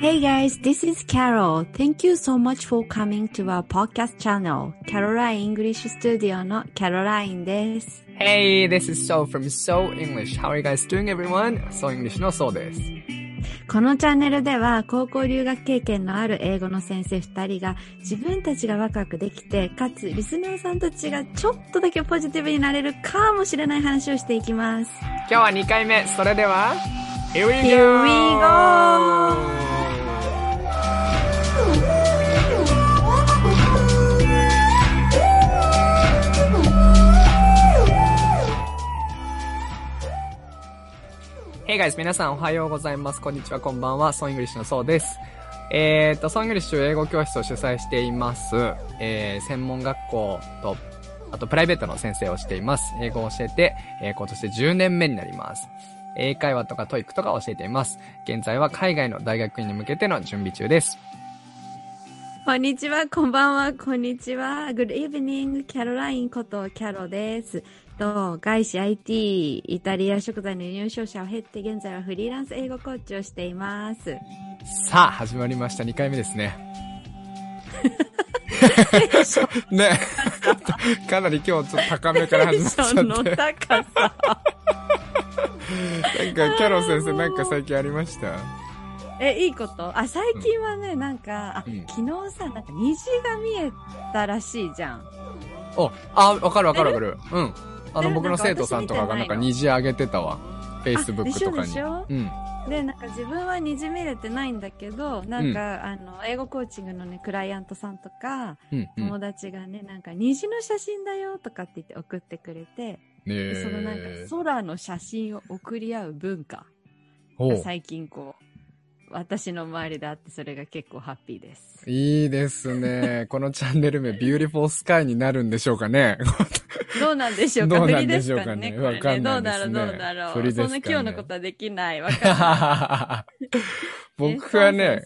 Hey guys, this is Carol. Thank you so much for coming to our podcast channel. Caroline English Studio の Caroline です。Hey, this is So from So English. How are you guys doing, everyone? So English の So です。このチャンネルでは高校留学経験のある英語の先生2人が自分たちがワクワクできて、かつリスナーさんたちがちょっとだけポジティブになれるかもしれない話をしていきます。今日は2回目。それでは、Here we go! Here we go! Hey guys, 皆さんおはようございます。こんにちは、こんばんは。ソンイングリッシュのそうです。えーと、ソンイングリッシュ英語教室を主催しています。えー、専門学校と、あとプライベートの先生をしています。英語を教えて、えー、今年で10年目になります。英会話とか TOEIC とか教えています。現在は海外の大学院に向けての準備中です。こんにちは、こんばんは、こんにちは。Good evening, キャロラインことキャロです。と、外資 IT、イタリア食材の輸入商社を経って、現在はフリーランス英語コーチをしています。さあ、始まりました。2回目ですね。ね。かなり今日ちょっと高めから始まっちゃって。の高さ。なんか、キャロ先生なんか最近ありました？え、いいこと？あ、最近はね、なんか、あ、うん昨日さ、なんか虹が見えたらしいじゃん。お、あ、わかるわかるわかる。うん。あの、え僕の生徒さんとかがなんか虹上げてたわ。Facebook とかに。でしょ？うん。で、なんか自分は虹見れてないんだけど、なんか、あの、英語コーチングのね、クライアントさんとか、うん。うん。友達がね、なんか虹の写真だよとかって言って送ってくれて、ねでそのなんかえ。空の写真を送り合う文化最近こう、私の周りであってそれが結構ハッピーです。いいですね。このチャンネル名、 beautiful sky になるんでしょうかね。どうなんでしょうか？どうなんでしょうかかねわかんどうだろうないですね。どうだろう、振りですかね。そんな今日のことはできない。わかんない。僕はね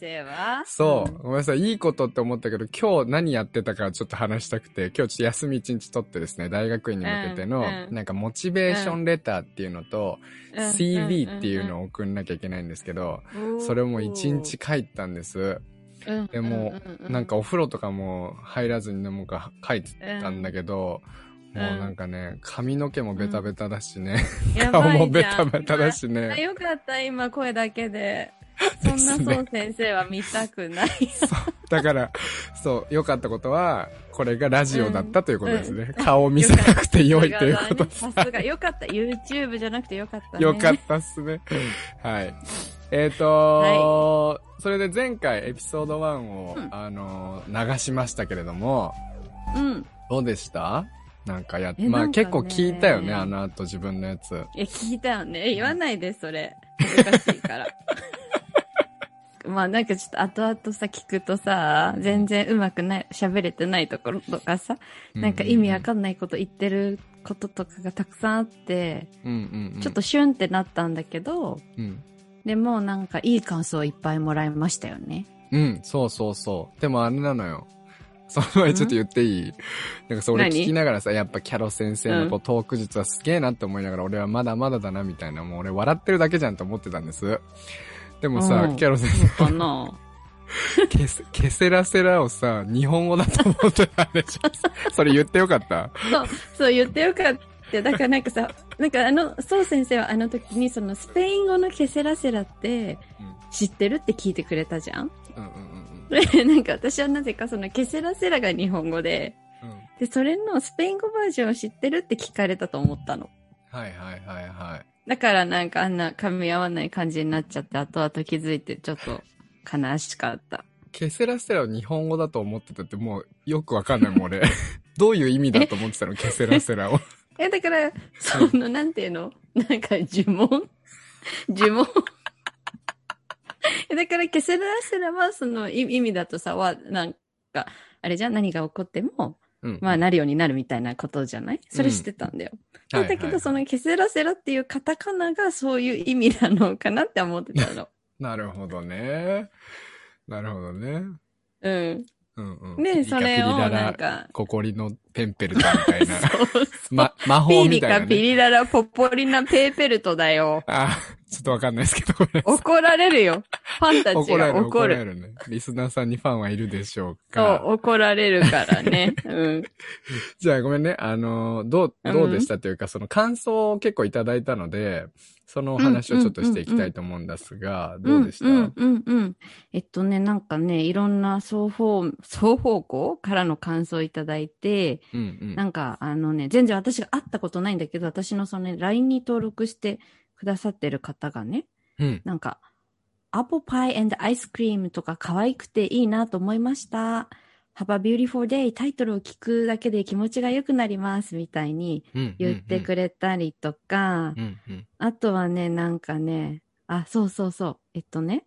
そう。ごめんなさい。いいことって思ったけど、今日何やってたかちょっと話したくて、今日ちょっと休み一日取ってですね、大学院に向けての、うん。うんなんか motivation letter っていうのと、うん。CV っていうのを送んなきゃいけないんですけど、それも一日書いたんです。うん。でも、ううなんかお風呂とかも入らずになんか書いてたんだけど、うんもうなんかね、髪の毛もベタベタだしね、や顔もベタベタだしあね。よかった、今声だけで。そんなそう先生は見たくない。だから、そう、良かったことは、これがラジオだったということですね。うん顔を見せなくて良いということさすが、よかった。YouTube じゃなくてよかったね。よかったっすね。はい。えっ、とそれで前回エピソード1を、うんあのー流しましたけれども、うん。どうでした？なんかやっ、まあ結構聞いたよね、あの後自分のやつ。え、聞いたよね。言わないで、それ。恥ずかしいから。まあなんかちょっと後々さ、聞くとさ、全然うまくない、喋れてないところとかさ、なんか意味わかんないこと言ってることとかがたくさんあって、うんうんうん。ちょっとシュンってなったんだけど、うん。でもなんかいい感想をいっぱいもらいましたよね。うん、そうそうそう。でもあれなのよ。その前ちょっと言っていい？なんかそれ何？聞きながらさ、やっぱキャロ先生のこううトーク術はすげえなって思いながら、俺はまだまだだなみたいな、もう俺笑ってるだけじゃんと思ってたんです。でもさ、うん。キャロ先そうかな。生、ケセ、ケセラセラをさ、日本語だと思ってたでしょ？それ言ってよかった？そう、そう言ってよかった。だからなんかさ、なんかあの、そう先生はあの時にそのスペイン語のケセラセラってうん。知ってるって聞いてくれたじゃん？うんうんうんで、なんか私はなぜかそのケセラセラが日本語で、うん。うん。で、それのスペイン語バージョンを知ってるって聞かれたと思ったの。はいはいはいはい。だからなんかあんな噛み合わない感じになっちゃって、後々気づいてちょっと悲しかった。ケセラセラを日本語だと思ってたってもうよくわかんないもん俺。どういう意味だと思ってたの？ケセラセラを。え、だから、その、なんていうの？なんか呪文？呪文？えだから、ケセラセラは、その意意味だとさ、は、なんか、あれじゃん何が起こっても、うん。まあ、なるようになるみたいなことじゃない？それ知ってたんだよ。はいはいだけど、そのケセラセラっていうカタカナがそういう意味なのかなって思ってたの。なるほどね。なるほどね。うん。うんうん。それをなんか、ココリのペンペルトみたいな。そうそうま、魔法ピリカみたいな、ね。ピリララポポリナペーペルトだよ。あ、ちょっとわかんないですけど。怒られるよ。ファンたちが怒る。怒られるね。リスナーさんにファンはいるでしょうそうか。、怒られるからね。うん。じゃあごめんね。あの、どう、どうでしたというか、その感想を結構いただいたので、そのお話をちょっとしていきたいと思うんですが、どうでした、うんうんうんうん。えっとね、なんかね、いろんな双方、双方向からの感想をいただいて、うんうんなんか、あのね、全然私が会ったことないんだけど、私のそのね、LINE に登録してくださってる方がね、うん。なんか、アポパイ and アイスクリームとか可愛くていいなと思いました。Have a beautiful day タイトルを聞くだけで気持ちが良くなりますみたいにうん。言ってくれたりとか、うんうん。あとはね、なんかね、あ、そうそうそう。えっとね、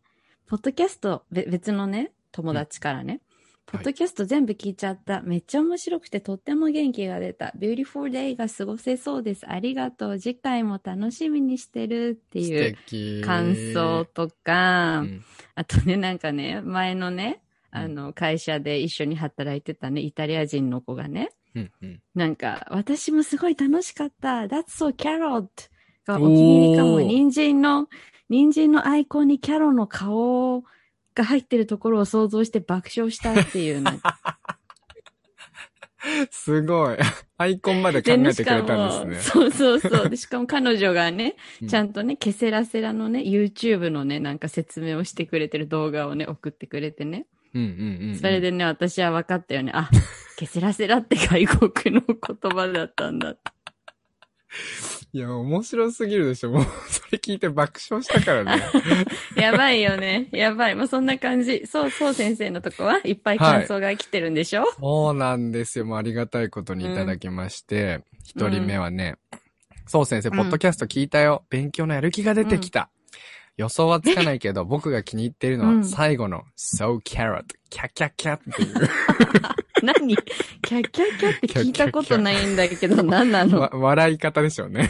ポッドキャスト、べ別のね、友達からね、ポッドキャスト全部聞いちゃった。めっちゃ面白くてとっても元気が出た。Beautiful day が過ごせそうです。ありがとう。次回も楽しみにしてるって素いう敵。感想とか、うんあとね、なんかね、前のね、あの、会社で一緒に働いてたね、イタリア人の子がね、うんうん。なんか、私もすごい楽しかった。That's so carrot がお気に入りかも。人参の、人参のアイコンにキャロの顔が入ってるところを想像して爆笑したっていう、なんか。すごい。アイコンまで考えてくれたんですね。そうそうそう。で しかも彼女がねうん、ちゃんとね、ケセラセラのね、YouTube のね、なんか説明をしてくれてる動画をね、送ってくれてね。うんうんうんうん。それでね、私は分かったよね。あ、ケセラセラって外国の言葉だったんだって。いや、面白すぎるでしょ。もう、それ聞いて爆笑したからね。やばいよね。やばい。まあ、そんな感じ。そう、そう先生のとこはいっぱい感想が来てるんでしょ、そうなんですよ。もうありがたいことにいただきまして、一、人目はね、そう先生、うんポッドキャスト聞いたよ。勉強のやる気が出てきた。予想はつかないけど、僕が気に入っているのはうん最後の So Carrot、キャキャキャっていう。何？キャッキャッキャって聞いたことないんだけど、何なの？わ笑い方でしょうね。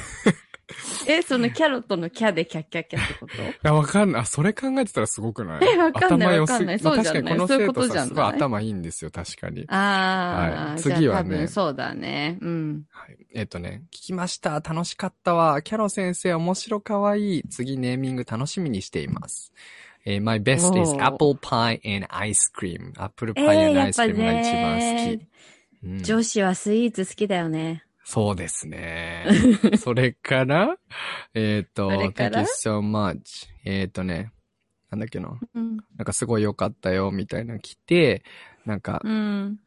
え、そのキャロットのキャでキャッキャッキャってこと？いや、わかんない。あ、それ考えてたらすごくない？えわかんない頭良すわかんないまあそうじゃない確かにこの生徒さんすごい頭いいんですよ、確かに。ああ、次はね多分そうだね。うん。はい。えっ、とね、聞きました。楽しかったわ。キャロ先生、面白かわいい。次、ネーミング楽しみにしています。えー my best is apple pie and ice cream. アップルパえイー、and アイスクリームが一番好ねき。うん女子はスイーツ好きだよね。そうですね。それから、えっと、thank you so much. えっとね、なんだっけな。うん。なんかすごい良かったよ、みたいなの来て、なんか、うん。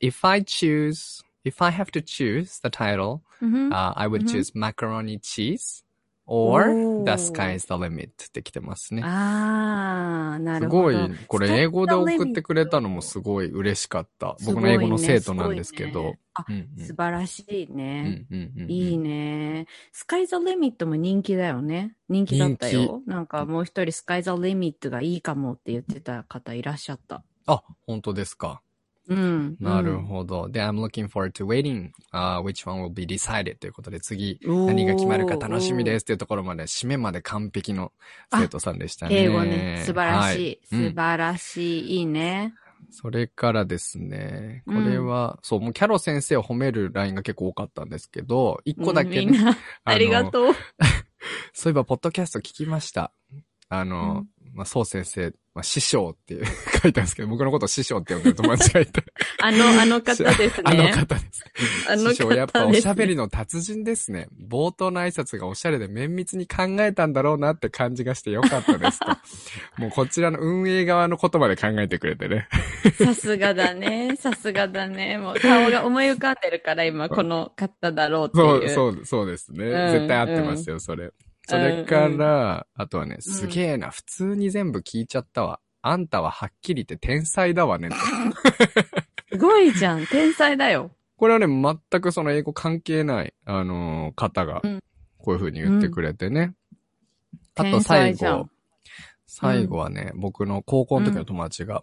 if I choose, if I have to choose the title, うん。Uh, I would うん choose macaroni cheese or the sky is the limit って来てますね。ああ、なするほど。ごい、これ英語で送ってくれたのもすごい嬉しかった。僕の英語の生徒なんですけど。ねあ、うんうん素晴らしいうね。んうんうんいいね。スカイザリミットも人気だよね。人気だったよ。なんかもう一人スカイザリミットがいいかもって言ってた方いらっしゃった。あ、本当ですか。うん。なるど。ほど。で、I'm looking forward to waiting, uh, which one will be decided ということで次、何が決まるか楽しみですっていうところまで、締めまで完璧の生徒さんでしたね。英語ね。素晴らしい。はうん素晴らしい。いいね。それからですね、こうんれは、そう、もうキャロ先生を褒めるラインが結構多かったんですけど、一個だけね、うんみんな、ありがとう。そういえば、ポッドキャスト聞きました。あの、まあ、そう先生、まあ、師匠っていう 書いたんですけど、僕のことを師匠って呼んでる友達がいて。あの、あの方ですね。あの方です。あの方ですね師匠、やっぱおしゃべりの達人ですね。冒頭の挨拶がおしゃれで綿密に考えたんだろうなって感じがしてよかったですと。もうこちらの運営側の言葉で考えてくれてね。さすがだね。さすがだね。もう顔が思い浮かんでるから今この方だろうってそう、いう。そう、そうですね。うん絶対合ってますよ、それ。それから、あとはね、すげえな、普通に全部聞いちゃったわ。あんたははっきり言って天才だわね。すごいじゃん。天才だよ。これはね、全くその英語関係ない、あのー方がうん、こういう風に言ってくれてね。あと天最後、最後はね、僕の高校の時の友達が、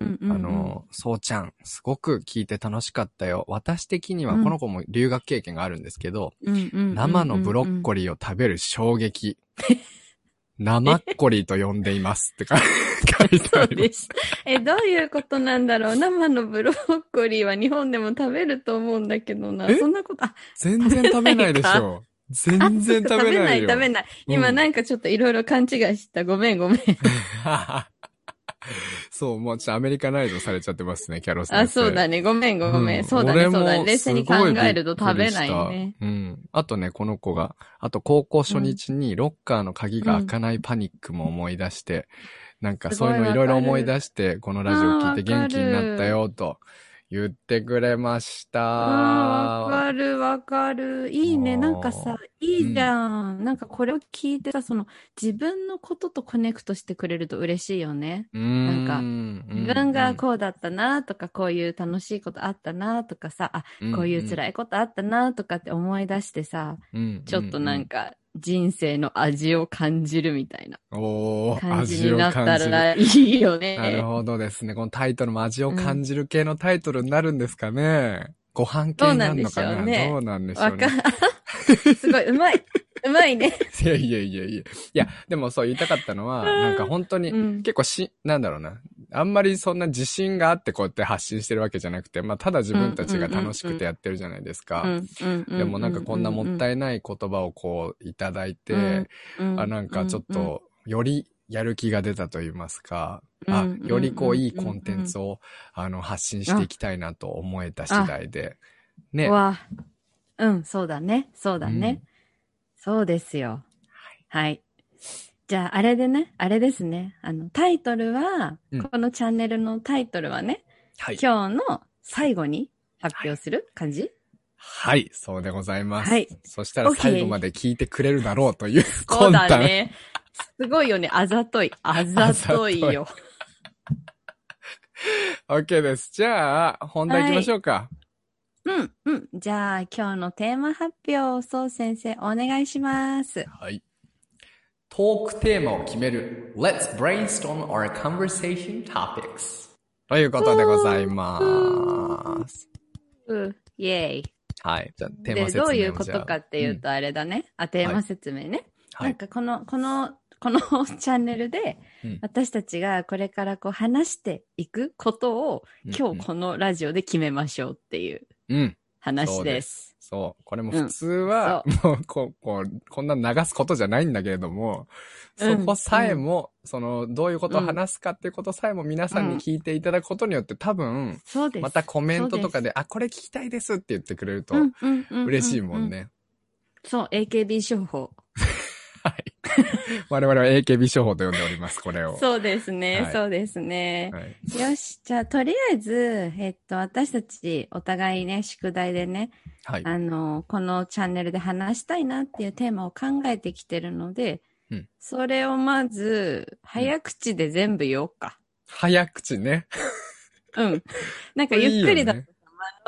うんうんうんあのー、そうちゃん、すごく聞いて楽しかったよ。私的には、この子も留学経験があるんですけど、生のブロッコリーを食べる衝撃。生っこりと呼んでいますってか書いてそあります。え、どういうことなんだろう？生のブロッコリーは日本でも食べると思うんだけどな。え？そんなこと、あ、全然食べないでしょ。全然食べないよ。食べない、今うんなんかちょっといろいろ勘違いした。ごめんごめん。そう、もうちょっとアメリカナイズされちゃってますね、キャロ先生。あ、そうだね。ごめんごめん。んそうだね、そうだね。冷静に考えると食べないね。うん。あとね、この子が、あと高校初日にロッカーの鍵が開かないパニックも思い出して、なんかそういうのいろいろ思い出して、このラジオ聞いて元気になったよ、と言ってくれました。わかるわかる。いいね。なんかさ、いいじゃん。なんかこれを聞いてさ、その自分のこととコネクトしてくれると嬉しいよね。なんか自分がこうだったなとか、こういう楽しいことあったなとかさ、あ、こういう辛いことあったなとかって思い出してさ、いちょっとなん、か人生の味を感じるみたいなおー、感じになった。らいいよね。なるほどですね。このタイトルも味を感じる系のタイトルになるんですかね。ご飯系になるのかな？どうなんでしょうね。すごい、うまい。うまいね。いやいやいやいや。いや、でもそう言いたかったのは、なんか本当に、うん。結構し、なんだろうな。あんまりそんな自信があってこうやって発信してるわけじゃなくて、まあただ自分たちが楽しくてやってるじゃないですか。でもなんかこんなもったいいない言葉をこういただいて、あ、なんかちょっ、と、よりやる気が出たと言いますか、あうん、よりこういいコンテンツを、あの、発信していきたいなと思えた次第で。ね。わうん、そうだね。そうだね。そうですよ。はい。じゃあ、あれでね、あれですね。あの、タイトルは、うんこのチャンネルのタイトルはね、はい。今日の最後に発表する感じ、はい、そうでございます。はいそしたら最後まで聞いてくれるだろうという そう。だね。すごいよね。あざとい。あざといよ。OK です。じゃあ、本題行きましょうか。うん、うん。じゃあ、今日のテーマ発表、そう先生、お願いします。はい。トークテーマを決める。Let's brainstorm our conversation topics. ということでございます。うん、イェイ。はい。じゃあ、テーマで、説明をどういうことかっていうと、あれだね。あ、テーマ説明ね。はい。なんかこの、この、この チャンネルでうん、私たちがこれからこう話していくことを、今日このラジオで決めましょうっていううん。うん。そう。これも普通は、もう、こう、こう、こんな流すことじゃないんだけれども、うんそこさえも、その、どういうことを話すかっていうことさえも皆さんに聞いていただくことによって、多分、そうです。またコメントとかで、あ、これ聞きたいですって言ってくれると嬉しいもん。ね。そう、AKB 商法。はい。我々は AKB 商法と呼んでおります、これを。そうですね、はいそうですね。はい。よし、じゃあ、とりあえず、えっと、私たち、お互いね、宿題でね、はい。あの、このチャンネルで話したいなっていうテーマを考えてきてるので、うんそれをまず、早口で全部言おうか。早口ね。うん。なんかゆっくりだいい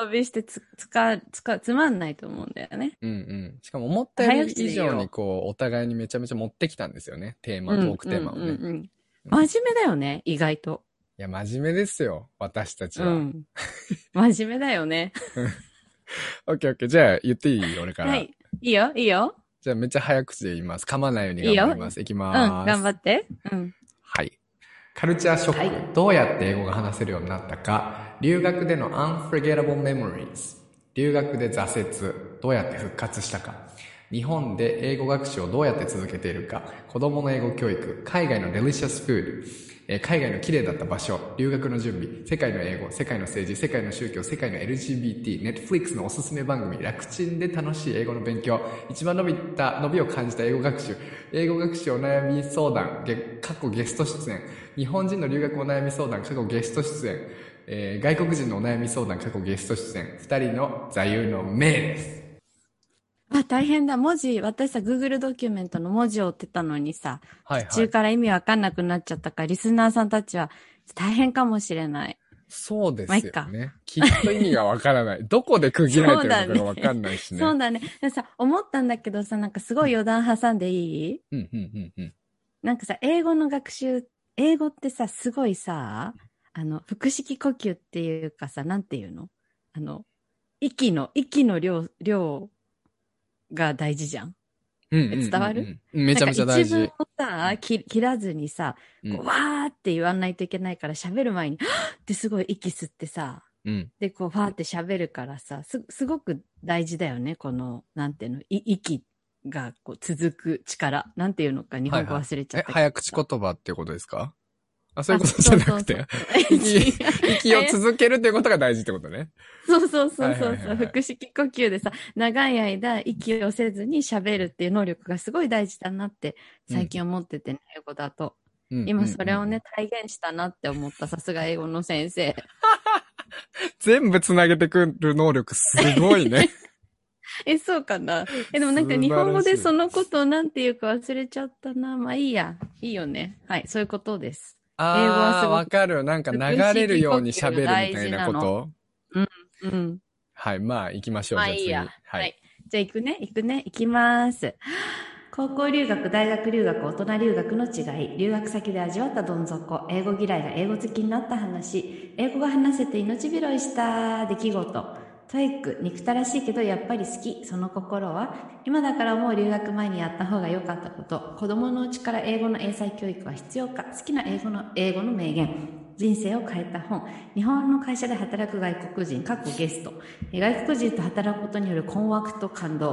よね間延びしてつ、つか、つか、つまんないと思うんだよね。うんうん。しかも思ったより以上にこう、お互いにめちゃめちゃ持ってきたんですよね。テーマ、トークテーマをね。うんうんうんうん真面目だよね、意外と。いや、真面目ですよ。私たちは。うん。真面目だよね。オッケーオッケー。じゃあ、言っていい？俺から。はい。いいよ、いいよ。じゃあ、めっちゃ早口で言います。噛まないように頑張ります。いきうん、ます。頑張って。うん。はい。カルチャーショック、はい。どうやって英語が話せるようになったか、留学での unforgettable memories、留学で挫折、どうやって復活したか、日本で英語学習をどうやって続けているか、子供の英語教育、海外の delicious food、え海外の綺麗だった場所、留学の準備、世界の英語、世界の政治、世界の宗教、世界の LGBT、Netflix のおすすめ番組、楽ちんで楽しい英語の勉強、一番伸びた、伸びを感じた英語学習、英語学習お悩み相談、げ過去ゲスト出演、日本人の留学お悩み相談、過去ゲスト出演、えー外国人のお悩み相談、過去ゲスト出演、二人の座右の銘です。あ、大変だ。文字、私さ、Google ドキュメントの文字を追ってたのにさ、はい途中から意味わかんなくなっちゃったから、リスナーさんたちは大変かもしれない。そうですまあいっかよね。きっと意味がわからない。どこで区切られてるのかがわかんないしね。そうだね。でさ、思ったんだけどさ、なんかすごい余談挟んでいい？うん、うん、うん、うん。なんかさ、英語の学習、英語ってさ、すごいさ、あの、腹式呼吸っていうかさ、なんていうの？あの、息の、息の量、量が大事じゃん。うんうんうんうん伝わる？めちゃめちゃ大事。なんか一文をさ、切切らずにさ、わーって言わないといけないから喋る前に、はっってすごい息吸ってさ、うん。で、こう、ファーって喋るからさ、す、すごく大事だよね、この、なんていうの、い息がこう続く力。なんていうのか日本語忘れちゃったけ、どえ早口言葉っていうことですか？あ、そういうことじゃなくて。息 息を続けるっていうことが大事ってことね。そうそうそうそうそう。腹式呼吸でさ、長い間息をせずに喋るっていう能力がすごい大事だなって最近思っててね、英語だと。うん今それを。ね、体現したなって思った。さすが英語の先生。全部つなげてくる能力すごいね。え、そうかな？え、でもなんか日本語でそのことをなんて言うか忘れちゃったな。まあいいや。いいよね。はい、そういうことです。英語はすごくわかる。なんか流れるように喋るみたいなこと？うん。はい、まあ行きましょう。まあいいや。ははいい。。じゃあ行くね、行くね、行きます。高校留学、大学留学、大人留学の違い、留学先で味わったどん底、英語嫌いが英語好きになった話、英語が話せて命拾いした出来事、TOEIC、憎たらしいけどやっぱり好き、その心は、今だからもう留学前にやった方が良かったこと、子供のうちから英語の英才教育は必要か、好きな英語の英語の名言、人生を変えた本、日本の会社で働く外国人、過去ゲスト、外国人と働くことによる困惑と感動、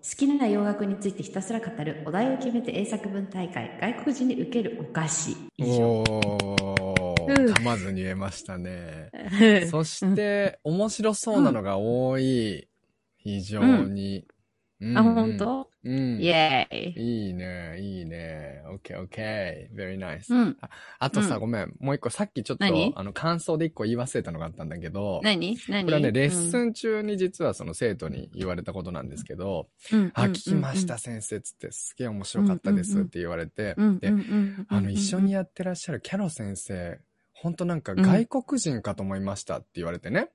好きな洋楽についてひたすら語る、お題を決めて英作文大会、外国人に受けるお菓子。以上。噛まずに言えましたね。そして、面白そうなのが多い。非常に。うんあ、本当？うん。イェーイ。いいね、いいね。OK, OK. Very nice. うん。あとさ、うんごめん。もう一個、さっきちょっと何、あの、感想で一個言い忘れたのがあったんだけど、何？何？これはね、レッスン、ン中に実はその生徒に言われたことなんですけど、うんあ、聞きました、。先生つって、すげえ面白かったですって言われてうん、で。あの、一緒にやってらっしゃるキャロ先生、本当なんか外国人かと思いましたって言われてね。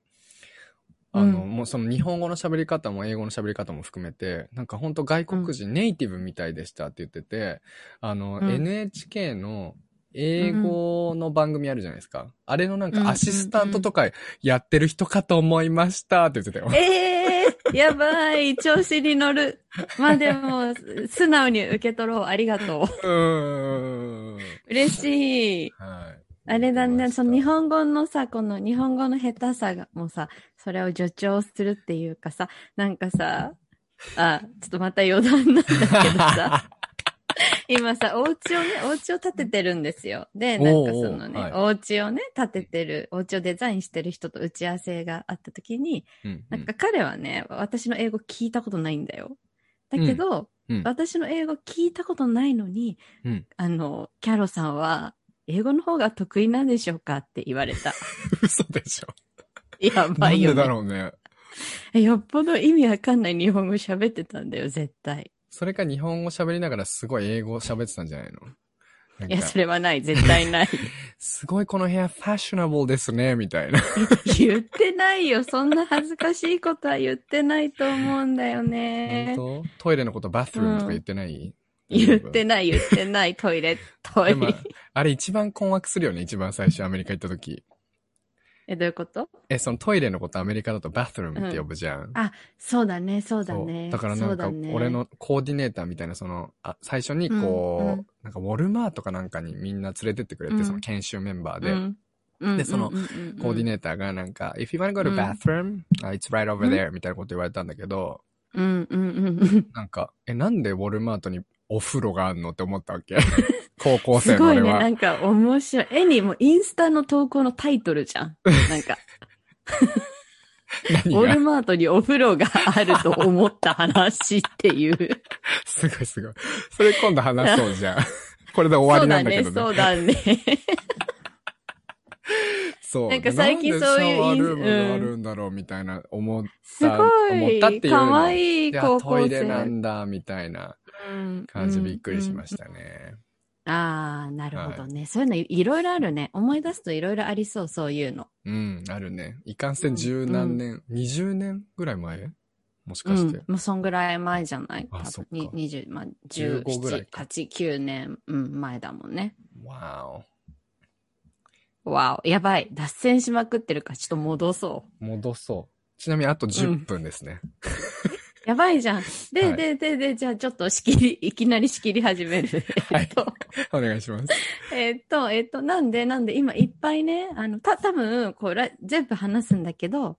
あの、うんもうその日本語の喋り方も英語の喋り方も含めて、なんか本当外国人、ネイティブみたいでしたって言ってて、あの、うん NHK の英語の番組あるじゃないですか。あれのなんかアシスタントとかやってる人かと思いましたって言ってたよ。ええー、やばい。調子に乗る。まあでも、素直に受け取ろう。ありがとう。うーん。嬉しい。はい。あれだね、その日本語のさ、この日本語の下手さが、もうさ、それを助長するっていうかさ、なんかさ、あ、ちょっとまた余談なんだけどさ、今さ、お家をね、お家を建ててるんですよ。で、なんかそのね、おーはい。お家をね、建ててる、お家をデザインしてる人と打ち合わせがあった時に、うんなんか彼はね、私の英語聞いたことないんだよ。だけど、うん。私の英語聞いたことないのに、うん。あの、キャロさんは、英語の方が得意なんでしょうかって言われた。嘘でしょ。やなんでばいよ、ね。だろうね。えよっぽど意味わかんない日本語喋ってたんだよ、絶対。それか日本語喋りながらすごい英語喋ってたんじゃないの？なんいや、かそれはない、絶対ない。すごいこの部屋ファッショナブルですね、みたいな。言ってないよ。そんな恥ずかしいことは言ってないと思うんだよね。本当？トイレのことバスルームとか言ってない、言ってない、言ってない。トイレ、トイレ。あれ一番困惑するよね、一番最初アメリカ行った時。え、どういうこと？え、そのトイレのことアメリカだとバスルームって呼ぶじゃん。あ、そうだね、そうだね。だからなんか、俺のコーディネーターみたいな、その、あ最初にこう、うんうんなんかウォルマートかなんかにみんな連れてってくれて、うんその研修メンバーで、うんうんでそのうんうんうんコーディネーターがなんか、if you wanna go to うん bathroom,、uh, it's right over there、みたいなこと言われたんだけど、うんうんうんうん。なんか、え、なんでウォルマートにお風呂があんのって思ったわけ 高校生すごいね。の俺は。なんか面白い。絵にもインスタの投稿のタイトルじゃん。なんか、ウォ何がルマートにお風呂があると思った話っていう。すごいすごい。それ今度話そうじゃん。これで終わりなんだけどね。そうだね、そうだね。そう。なんか最近そういうなんでシャワールームがあるんだろうみたいな思った。すごい、思ったっていうのかわいい高校トイレな生。んだ、みたいなうん感じびっくりしまし。うんたね。うんああ、なるほどね。そういうのいいろいろあるね。思い出すといろいろありそう、そういうの。うん、あるね。いかんせん十何年、20年ぐらい前？もしうかして。うそんぐらい前じゃない？あそっかに20、まあ、15ぐらい17、か8、9年、うん、前だもんね。わわお、やばい。脱線しまくってるから、ちょっと戻そう。お。戻そう。ちなみにあと10分ですね。やばいじゃん。で、はいで、で、で、じゃあちょっと仕切り、いきなり仕切り始める。はいえっと、お願いします。えっと、えっと、なんで、なんで、今いっぱいね、あの、た、多分こうら全部話すんだけど、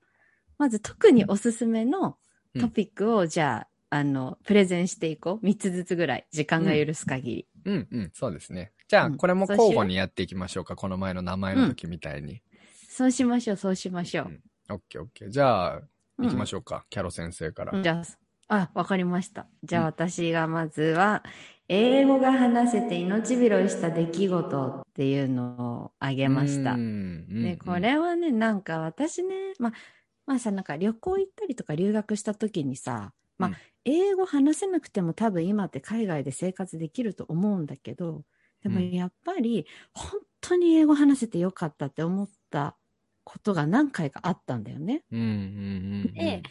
まず特におすすめのトピックを、じゃあ、あの、プレゼンしていこう。3つずつぐらい。時間が許す限り。うんうん、そうですね。じゃあ、うんこれも交互にやっていきましょうか。この前の名前の時みたいに。そうしましょう、そうしましょう。オッケーオッケー。じゃあ、行きましょょうか。キャロ先生から。うんじゃあ、あ、わかりました。じゃあうん私がまずは、英語が話せて命拾いした出来事っていうのをあげましたう。んうんで、これはね、なんか私ね、まあ、まあさ、なんか旅行行ったりとか留学した時にさ、まあうん、英語話せなくても多分今って海外で生活できると思うんだけど、でもうんやっぱり本当に英語話せてよかったって思ったことが何回かあったんだよね。うんうんうん。で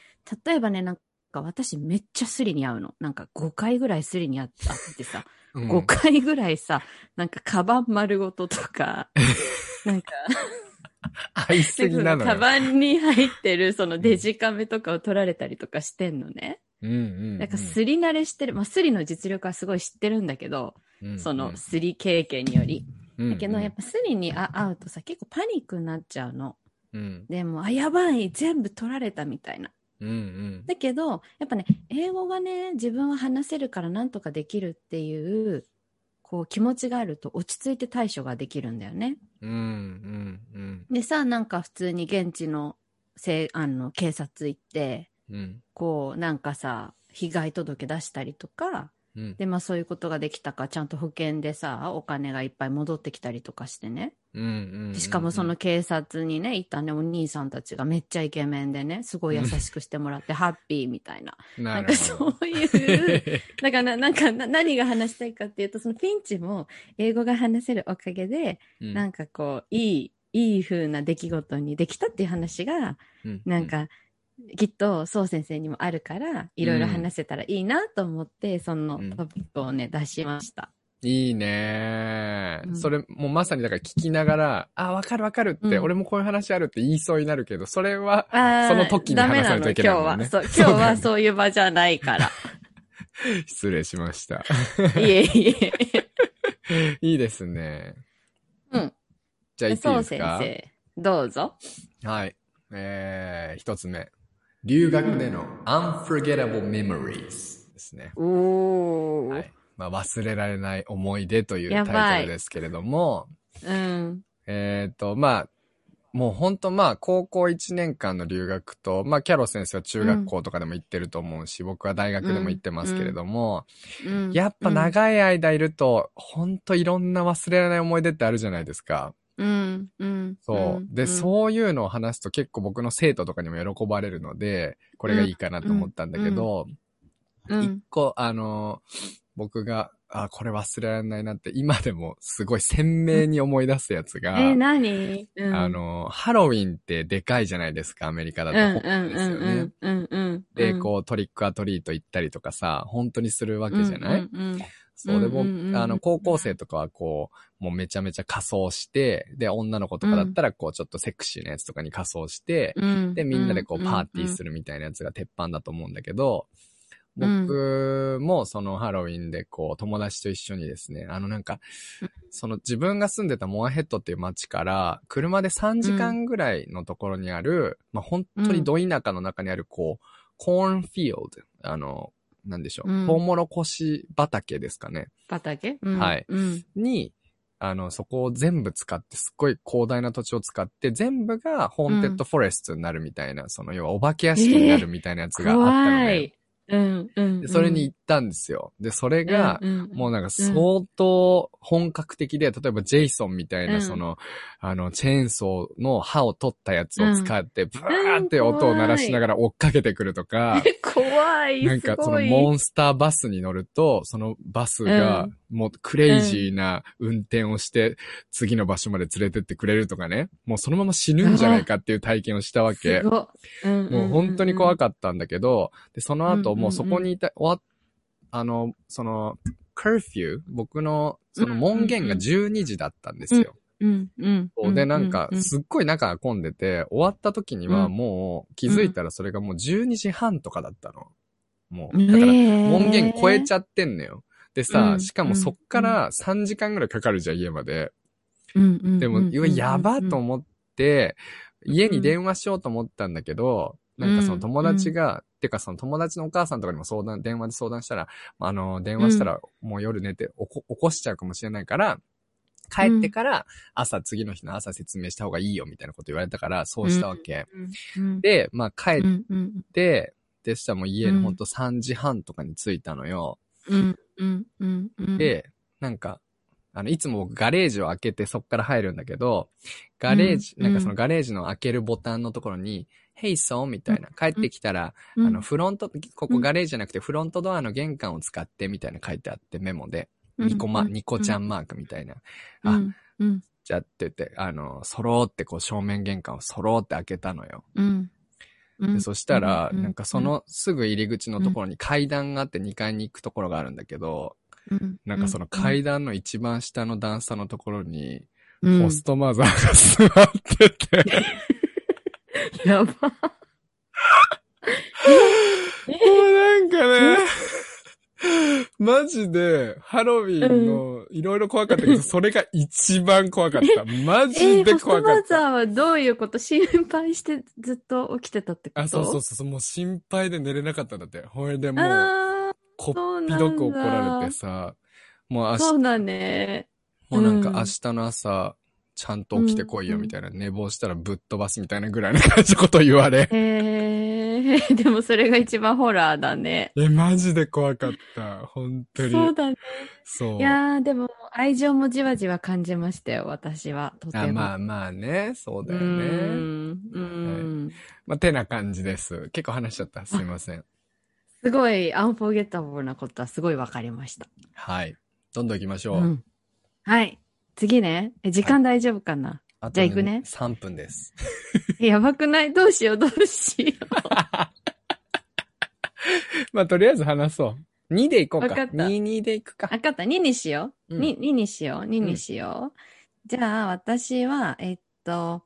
例えばね、なんか私めっちゃスリに会うの。なんか5回ぐらいスリに会ってさ、うん、5回ぐらいさ、なんかカバン丸ごととか、なんか、合いすぎなのよ。カバンに入ってるそのデジカメとかを撮られたりとかしてんのね。うんうんうん。なんかスリ慣れしてる、まあスリの実力はすごい知ってるんだけど、うんうんそのスリ経験により。うんだけどやっぱスリにあ会うとさ、結構パニックになっちゃうの。うんでも、あ、やばい、全部取られたみたいな。うんうん。だけど、やっぱね、英語がね、自分は話せるからなんとかできるっていう、こう気持ちがあると落ち着いて対処ができるんだよね。うんうんうんでさ、なんか普通に現地のせいあの警察行って、うんこうなんかさ、被害届出したりとか、うんで、まあそういうことができたか、ちゃんと保険でさ、お金がいっぱい戻ってきたりとかしてね。うんうん。でしかもその警察にね、行ったね、お兄さんたちがめっちゃイケメンでね、すごい優しくしてもらって、ハッピーみたいな。ななんかそういう、だからななんかな何が話したいかっていうと、そのピンチも英語が話せるおかげで、うんなんかこう、いい、いい風な出来事にできたっていう話が、うんなんか、きっと、そう先生にもあるから、いろいろ話せたらいいなと思って、そのうんトピックをね、出しました。いいねうんそれ、もうまさにだから聞きながら、あ、わかるわかるって、うん俺もこういう話あるって言いそうになるけど、それは、その時に話さないといけないね今日は。そう、今日はそういう場じゃないから。失礼しました。いえいえ。いいですね。うん。じゃあ言っていいそう先ですか生、どうぞ。はい。えー、一つ目。留学での unforgettable memories ですね。おー。はい。まあ、忘れられない思い出というタイトルですけれども、うん。えっ、と、まあ、もう本当まあ、高校1年間の留学と、まあ、キャロ先生は中学校とかでも行ってると思うし、僕は大学でも行ってますけれども、うんやっぱ長い間いると、本当いろんな忘れられない思い出ってあるじゃないですか。うん、うん。そう。で、ん。そういうのを話すと結構僕の生徒とかにも喜ばれるので、これがいいかなと思ったんだけど、うん一個、あの、僕が、あ、これ忘れられないなって、今でもすごい鮮明に思い出すやつが、え、何？うん。あ、の、ハロウィンってでかいじゃないですか、アメリカだうん、と。うん、ですよね。で、こう、トリックアトリート行ったりとかさ、本当にするわけじゃない、そう。でも、うんうんうんあの、高校生とかはこう、もうめちゃめちゃ仮装して、で、女の子とかだったらこう、ちょっとセクシーなやつとかに仮装して、うん。で、みんなでこう、パーティーする。るみたいなやつが鉄板だと思うんだけど、うん。僕もそのハロウィンでこう、友達と一緒にですね、あのなんかうん、その自分が住んでたモアヘッドっていう街から、車で3時間ぐらいのところにある、まあ本当にど田舎の中にあるこう、コーンフィールド、あの、なんでしょう、うんトウモロコシ畑ですかね。畑？うんはいうん。に、あの、そこを全部使って、すっごい広大な土地を使って、全部がホーンテッドフォレストになるみたいな、その、要はお化け屋敷になるみたいなやつがあったので、怖い。うん、うん。でそれに行ったんですよ。で、それが、もうなんか相当本格的で、例えばジェイソンみたいな、うんその、あの、チェーンソーの刃を取ったやつを使って、ブワーって音を鳴らしながら追っかけてくるとか、怖い。なんかそのモンスターバスに乗ると、そのバスがうんもうクレイジーな運転をして、次の場所まで連れてってくれるとかね。もうそのまま死ぬんじゃないかっていう体験をしたわけす。ごいんんんもう本当に怖かったんだけど、で、その後うんうんうんもうそこにいた、終わっあの、その、カーフュー、僕のその門限が12時だったんですよ。うん、うん。で、なんかう、うすっごい中が混んでて、終わった時にはもう気づいたらそれがもう12時半とかだったの。もう、だから、門限超えちゃゃってんのよ。でうさ、んしかもそっから3時間ぐらいかかるじゃん、家まで。うん、うん。でも、やばと思って、家に電話しようと思ったんだけど、なんかその友達が、てかその友達のお母さんとかにも相談、電話で相談したら、あの、電話したらもう夜寝て起こ起こしちゃうかもしれないから、帰ってから朝、次の日の朝説明した方がいいよみたいなこと言われたから、そうしたわけ。うん、で、まあ帰っうん、うん、て、でしたらもう家うんのほんと3時半とかに着いたのよ。うん、うん、うん、うん、で、なんか、あの、いつも僕ガレージを開けてそっから入るんだけど、ガレージ、うんなんかそのガレージの開けるボタンのところに、Hey son みたいな、帰ってきたら、うん、あの、フロント、ここガレージじゃなくてフロントドアの玄関を使ってみたいな書いてあってメモで、ニコマ、ニコちゃんマークみたいな。あじゃあって言って、あの、そろってこう正面玄関をそろって開けたのよ。うん。うん。でそしたら、うんなんかそ、のすぐ入り口のところに階段があって2階に行くところがあるんだけど、うん。なんかその階段の一番下の段差のところに、うん。ホストマザーが座ってて、やば。もうなんかね、マジで、ハロウィンのいろいろ怖かったけど、それが一番怖かった。マえジー、で怖かった。マザーはどういうこと心配してずっと起きてたってこと？あ、そうそうそう、もう心配で寝れなかったんだって。ほいでもう、あこっぴどく怒られてさ、もう明ー、日そうだね。もうなんかうん明日の朝、ちゃんと起きてこいよみたいな、寝坊したらぶっ飛ばすみたいなぐらいの感じのこと言われ。えー、でもそれが一番ホラーだね。え、マジで怖かった。本当に。そうだね。そう。いやー、でも愛情もじわじわ感じましたよ、私は。とても。あまあまあね、そうだようね。ん。うん。まあ、てな感じです。結構話しちゃった。すいません。すごい、アンフォーゲッタブルなことはすごいわかりました。はい。どんどん行きましょう。うん。はい。次ね。え、時間大丈夫かな、あとじゃあ行くね3分です。え やばくない？どうしよう、どうしよ まあ、とりあえず話そう。2で行こうか。わかった2、2で行くう。か。わかった。2にしよう。うん 2, 2にしよう。2にしよう。じゃあ、私は、えっと、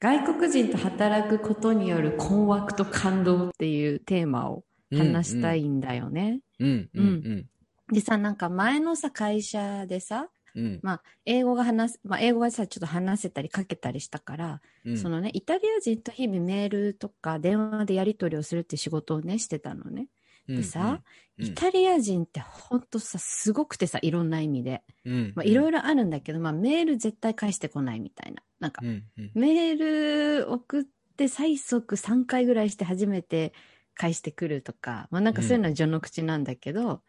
外国人と働くことによる困惑と感動っていうテーマを話したいんだよね。うん、うん、うん。でさ、なんか前のさ、会社でさ、うん。まあ、英語が話す、まあ、英語がさ、ちょっと話せたり書けたりしたから、うん。そのね、イタリア人と日々メールとか電話でやり取りをするって仕事をね、してたのね。うん、でさ、うん、イタリア人ってほんとさ、すごくてさ、いろんな意味で。うん、まあ、いろいいろあるんだけど、まあ、メール絶対返してこないみたいな。なんかろ、うん、うん。メール送って最速3回ぐらいして初めて返してくるとか、まあなんかそういうのは序の口なんだけど、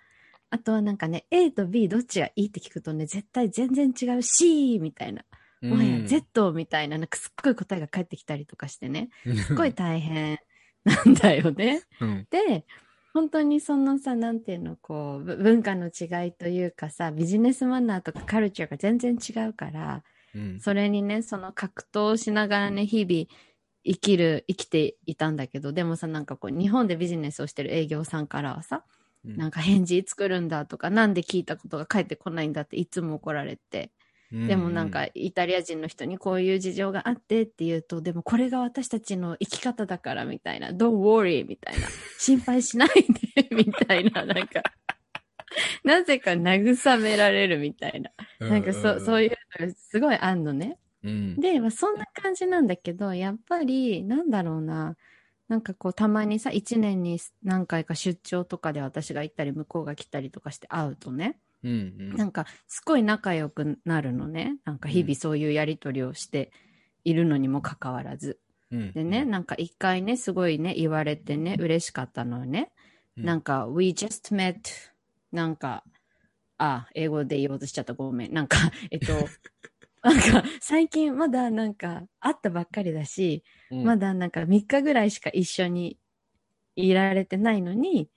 あとはなんかね、A と B どっちがいいって聞くとね、絶対全然違う C みたいな。もはや Z みたいな、なんかすっごい答えが返ってきたりとかしてね、すっごい大変なんだよね。うん。で、本当にそのさ、なんていうの、こう、ぶ文化の違いというかさ、ビジネスマナーとかカルチャーが全然違うから、うん。それにね、その格闘しながらね、日々生きる、生きていたんだけど、でもさ、なんかこう、日本でビジネスをしてる営業さんからはさ、なんか返事作るんだとか、なんで聞いたことが返ってこないんだっていつも怒られて、でもなんか、イタリア人の人にこういう事情があってって言うと、でもこれが私たちの生き方だからみたいな、don't worry みたいな、心配しないでみたいな、なんか、なぜか慰められるみたいな。なんかそ、そういうのがすごいあんのね。うん。で、まあ、そんな感じなんだけど、やっぱり、なんだろうな。なんかこう、たまにさ、一年に何回か出張とかで私が行ったり、向こうが来たりとかして会うとね、うん、うん。なんか、すごい仲良くなるのね。なんか日々そういうやりとりをしているのにもかかわらず。うんでね、、なんか一回ね、すごいね、言われてね、嬉しかったのはね。なんか、we just met, なんか、あ、英語で言おうとしちゃった。ごめん。なんか、えっと、なんか、最近まだなんか、会ったばっかりだし、うん、まだなんか3日ぐらいしか一緒にいられてないのに、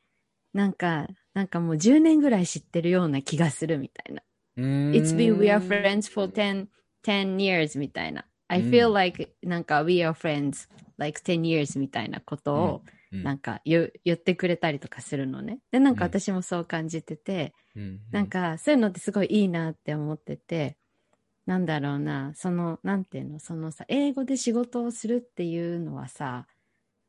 なんか、なんかもう10年ぐらい知ってるような気がするみたいな。It's been we are friends for 10, 10 years みたいな。I うん。feel like なんか we are friends like 10 years みたいなことをうん、なんか言言ってくれたりとかするのね。で、なんかうん。私もそう感じてて、うん、なん、かそういうのってすごいいいなって思ってて、なんだろうな、その、なんていうの、そのさ、英語で仕事をするっていうのはさ、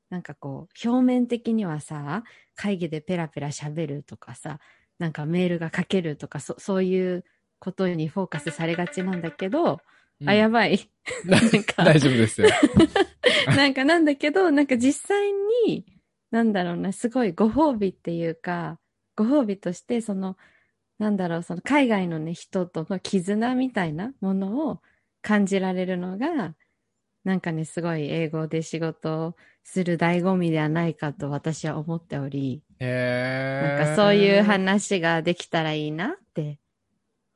なんかこう、表面的にはさ、会議でペラペラ喋るとかさ、なんかメールが書けるとか、そそういうことにフォーカスされがちなんだけど、あ、やばい。な んか大丈夫ですよ。なんかなんだけど、なんか実際に、なんだろうな、すごいご褒美っていうか、ご褒美として、その、なんだろう、その海外のね、人との絆みたいなものを感じられるのが、なんかね、すごい英語で仕事をする醍醐味ではないかと私は思っており、へーなんかそういう話ができたらいいなって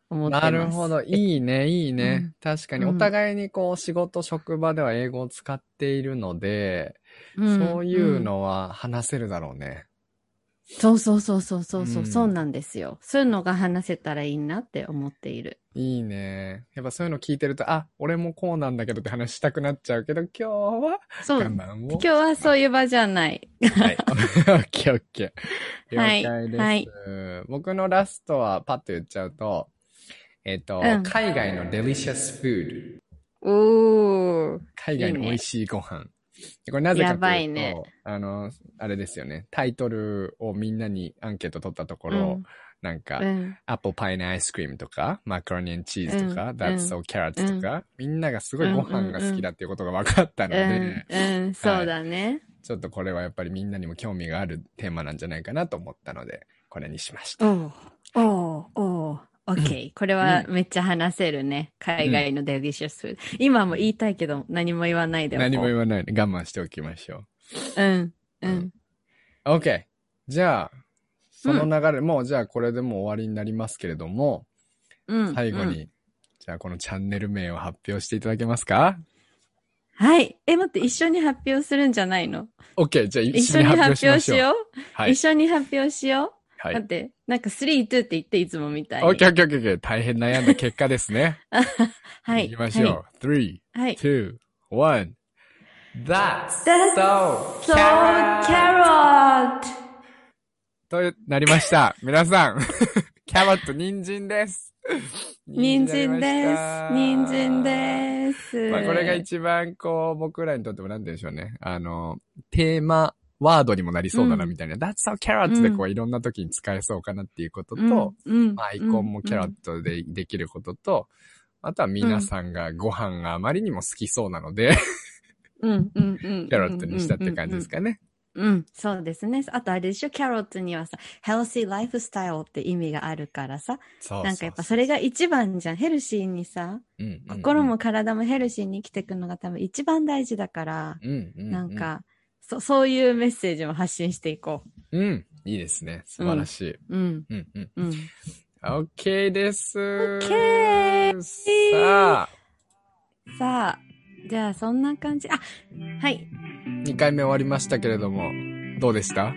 思ってます。なるほど。いいね、いいね。うん確かに、うんお互いにこう、仕事、職場では英語を使っているので、うんそういうのは話せるだろうね。そうそうそうそうそうそう、うんそうなんですよ。そういうのが話せたらいいなって思っている。いいね。やっぱそういうの聞いてると、あ、俺もこうなんだけどって話したくなっちゃうけど、今日はそう。我今。日はそういう場じゃない。はい。オッケーオッケー。了はい解です。はい僕のラストはパッと言っちゃうと、えっ、と、うん海外の delicious food。おー。海外の美味しいご飯。でこれなぜかというと、やばいね。あの、あれですよね。タイトルをみんなにアンケート取ったところ、うん。なんか、うん。アップルパイのアイスクリームとか、マカロニチーズとか、うん。That's so carrots とか、みんながすごいご飯が好きだっていうことが分かったのうで、ん、うん、そうだね。ちょっとこれはやっぱりみんなにも興味があるテーマなんじゃないかなと思ったので、これにしました。おー、おー、おー。オッケー。これはめっちゃ話せるね。海外のデリシャスフード。今も言いたいけど、何も言わないで何も言わないで我慢しておきましょうん、うん。う。OK。じゃあ、その流れ、もうじゃあこれでもう終わりになりますけれども、うん。最後に、うんじゃあこのチャンネル名を発表していただけますか？はい。え、待って、一緒に発表するんじゃないの ?OK。じゃあ一一緒に緒に発発表しましょう。表しよう。はい一。緒に発表しよう。はい。待って、なんか3、2って言っていつもみたいに。OK, OK, OK, OK. 大変悩んだ結果ですね。はい。行きましょう。3、はい。はい。2、1. That's That's so So carrot! となりました。皆さん、キャロット、人参です。人参です。人参です。まあ、これが一番こう、僕らにとってもなんて言うんでしょうね。あの、テーマ、ワードにもなりそうだな、うん。みたいな。That's how carrots でこう、うん。いろんな時に使えそうかなっていうことと、アイコンもキャロットでできることと、あとは皆さんがご飯があまりにも好きそうなので、うん、うん、うん。キャロットにしたって感じですかね。うん、そうですね。あとあれでしょ、キャロットにはさ、healthy lifestyle って意味があるからさ、そうなんかやっぱそれが一番じゃん。ヘルシーにさ、うんうんうん。心も体もヘルシーに生きていくのが多分一番大事だから、うんうんうん。なんか、そ、そういうメッセージも発信していこうん。いいですね。素晴らしい。う。うん、うん、うん。うん。OK です。OK さあ、さあ、じゃあそんな感じ。あ、はい。2回目終わりましたけれども、どうでした？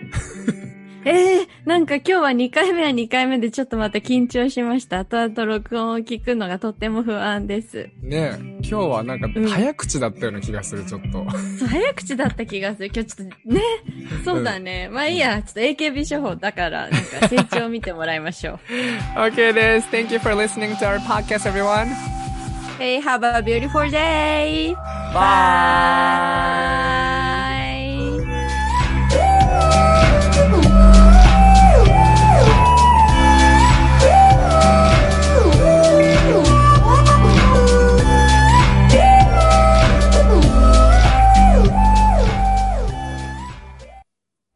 ええなんか今日は2回目は2回目でちょっとまた緊張しました。後々録音を聞くのがとっても不安です。ねえ今日はなんかうん早口だったような気がする、ちょっと。そう、早口だった気がする。今日ちょっと、ね。そうだね。まあいいや。ちょっと AKB 処方だから、なんか成長を見てもらいましょう。OK です。Thank you for listening to our podcast, everyone. Hey, have a beautiful day! Bye!